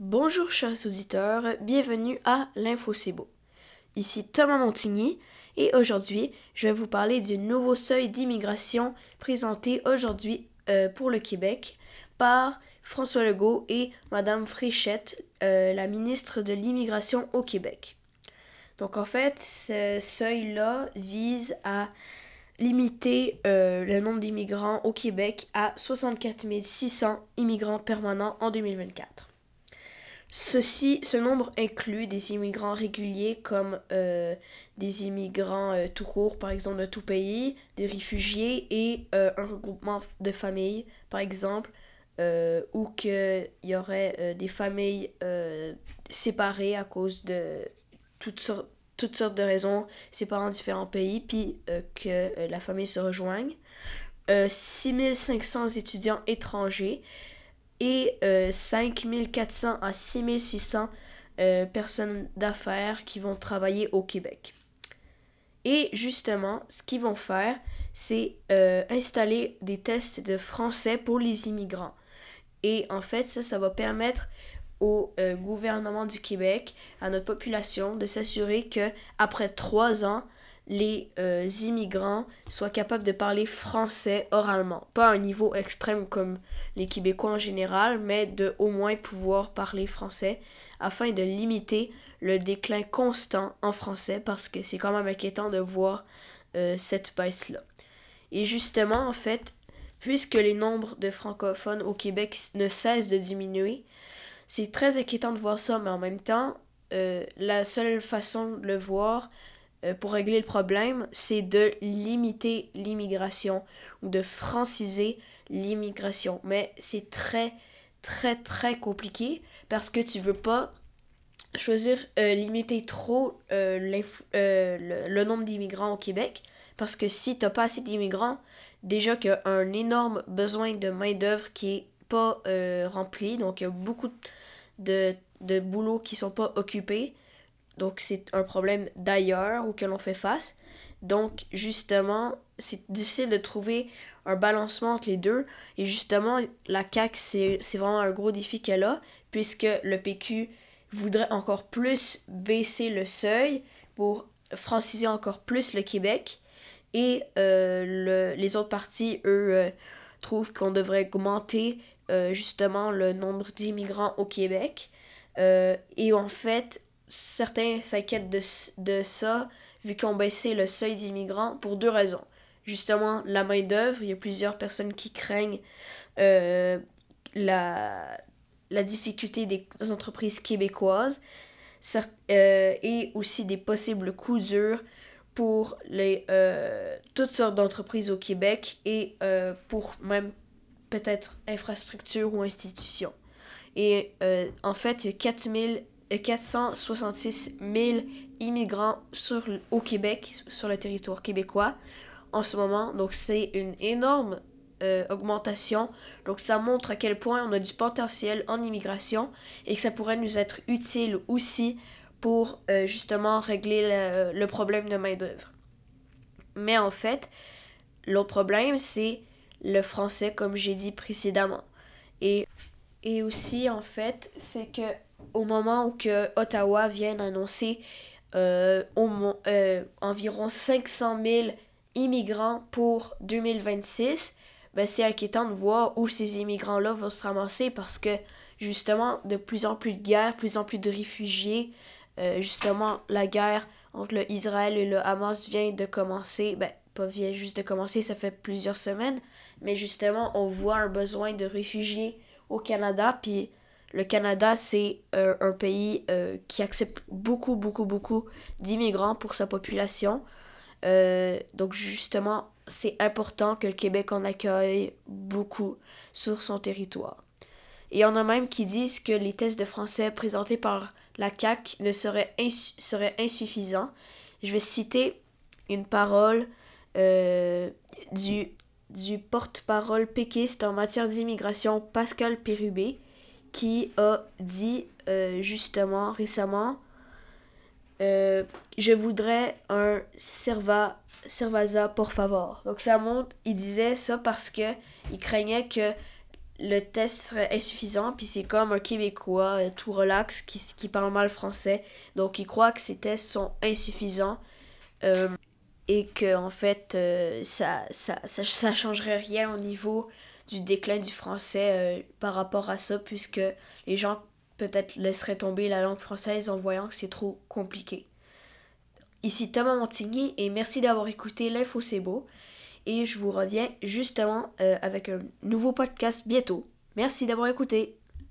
Bonjour chers auditeurs, bienvenue à l'Info beau. Ici Thomas Montigny et aujourd'hui je vais vous parler du nouveau seuil d'immigration présenté aujourd'hui euh, pour le Québec par François Legault et Madame Fréchette, euh, la ministre de l'immigration au Québec. Donc en fait, ce seuil-là vise à limiter euh, le nombre d'immigrants au Québec à 64 600 immigrants permanents en 2024. Ceci, ce nombre inclut des immigrants réguliers comme euh, des immigrants euh, tout court, par exemple de tout pays, des réfugiés et un regroupement de familles, par exemple, ou qu'il y aurait des familles séparées à cause de toutes sortes toutes sortes de raisons, séparant différents pays, puis euh, que euh, la famille se rejoigne. 6500 euh, étudiants étrangers et 5400 à 6600 personnes d'affaires qui vont travailler au Québec. Et justement, ce qu'ils vont faire, c'est installer des tests de français pour les immigrants. Et en fait, ça, ça va permettre au euh, gouvernement du Québec, à notre population, de s'assurer que après trois ans, les euh, immigrants soient capables de parler français oralement. Pas à un niveau extrême comme les Québécois en général, mais de au moins pouvoir parler français afin de limiter le déclin constant en français parce que c'est quand même inquiétant de voir euh, cette baisse-là. Et justement, en fait, puisque les nombres de francophones au Québec ne cessent de diminuer, c'est très inquiétant de voir ça, mais en même temps, euh, la seule façon de le voir pour régler le problème, c'est de limiter l'immigration ou de franciser l'immigration. Mais c'est très, très, très compliqué parce que tu veux pas choisir euh, limiter trop le, le, nombre d'immigrants au Québec parce que si tu n'as pas assez d'immigrants, déjà qu'il y a un énorme besoin de main-d'œuvre qui est pas euh, rempli. Donc, il y a beaucoup de, de boulots qui sont pas occupés. Donc, c'est un problème d'ailleurs auquel on fait face. Donc, justement, c'est difficile de trouver un balancement entre les deux. Et justement, la CAQ, c'est vraiment un gros défi qu'elle a, puisque le PQ voudrait encore plus baisser le seuil pour franciser encore plus le Québec. Et euh, le, les autres partis, eux, euh, trouvent qu'on devrait augmenter euh, justement le nombre d'immigrants au Québec. Et en fait, certains s'inquiètent de, de ça vu qu'on baissé le seuil d'immigrants pour deux raisons. Justement, la main-d'œuvre, il y a plusieurs personnes qui craignent euh, la, la difficulté des entreprises québécoises et aussi des possibles coups durs pour les, toutes sortes d'entreprises au Québec et pour même peut-être infrastructure ou institution. Et euh, en fait, il y a 4 466 000 immigrants sur, au Québec, sur le territoire québécois en ce moment. Donc c'est une énorme euh, augmentation. Donc ça montre à quel point on a du potentiel en immigration et que ça pourrait nous être utile aussi pour euh, justement régler le, le problème de main-d'œuvre. Mais en fait, l'autre problème, c'est le français, comme j'ai dit précédemment. Et, et aussi, en fait, c'est que au moment où Ottawa vient d'annoncer euh, euh, environ 500 000 immigrants pour 2026, ben c'est inquiétant de voir où ces immigrants-là vont se ramasser parce que justement, de plus en plus de guerres, plus en plus de réfugiés, euh, justement, la guerre entre le Israël et le Hamas vient de commencer, ben, pas vient juste de commencer, ça fait plusieurs semaines, mais justement, on voit un besoin de réfugiés au Canada, puis le Canada, c'est euh, un pays euh, qui accepte beaucoup, beaucoup, beaucoup d'immigrants pour sa population. Euh, donc justement, c'est important que le Québec en accueille beaucoup sur son territoire. Et il y en a même qui disent que les tests de français présentés par la CAC ne seraient, seraient insuffisants. Je vais citer une parole du du porte-parole péquiste en matière d'immigration Pascal Pérubé qui a dit euh, justement récemment euh, je voudrais un serva servaza por favor. Donc ça montre, il disait ça parce que il craignait que le test serait insuffisant, puis c'est comme un Québécois euh, tout relax qui, qui parle mal français, donc il croit que ces tests sont insuffisants et que en fait ça, ça, ça, ça, changerait rien au niveau du déclin du français par rapport à ça, puisque les gens peut-être laisseraient tomber la langue française en voyant que c'est trop compliqué. Ici Thomas Montigny et merci d'avoir écouté l'Info C'est Beau et je vous reviens justement avec un nouveau podcast bientôt. Merci d'avoir écouté.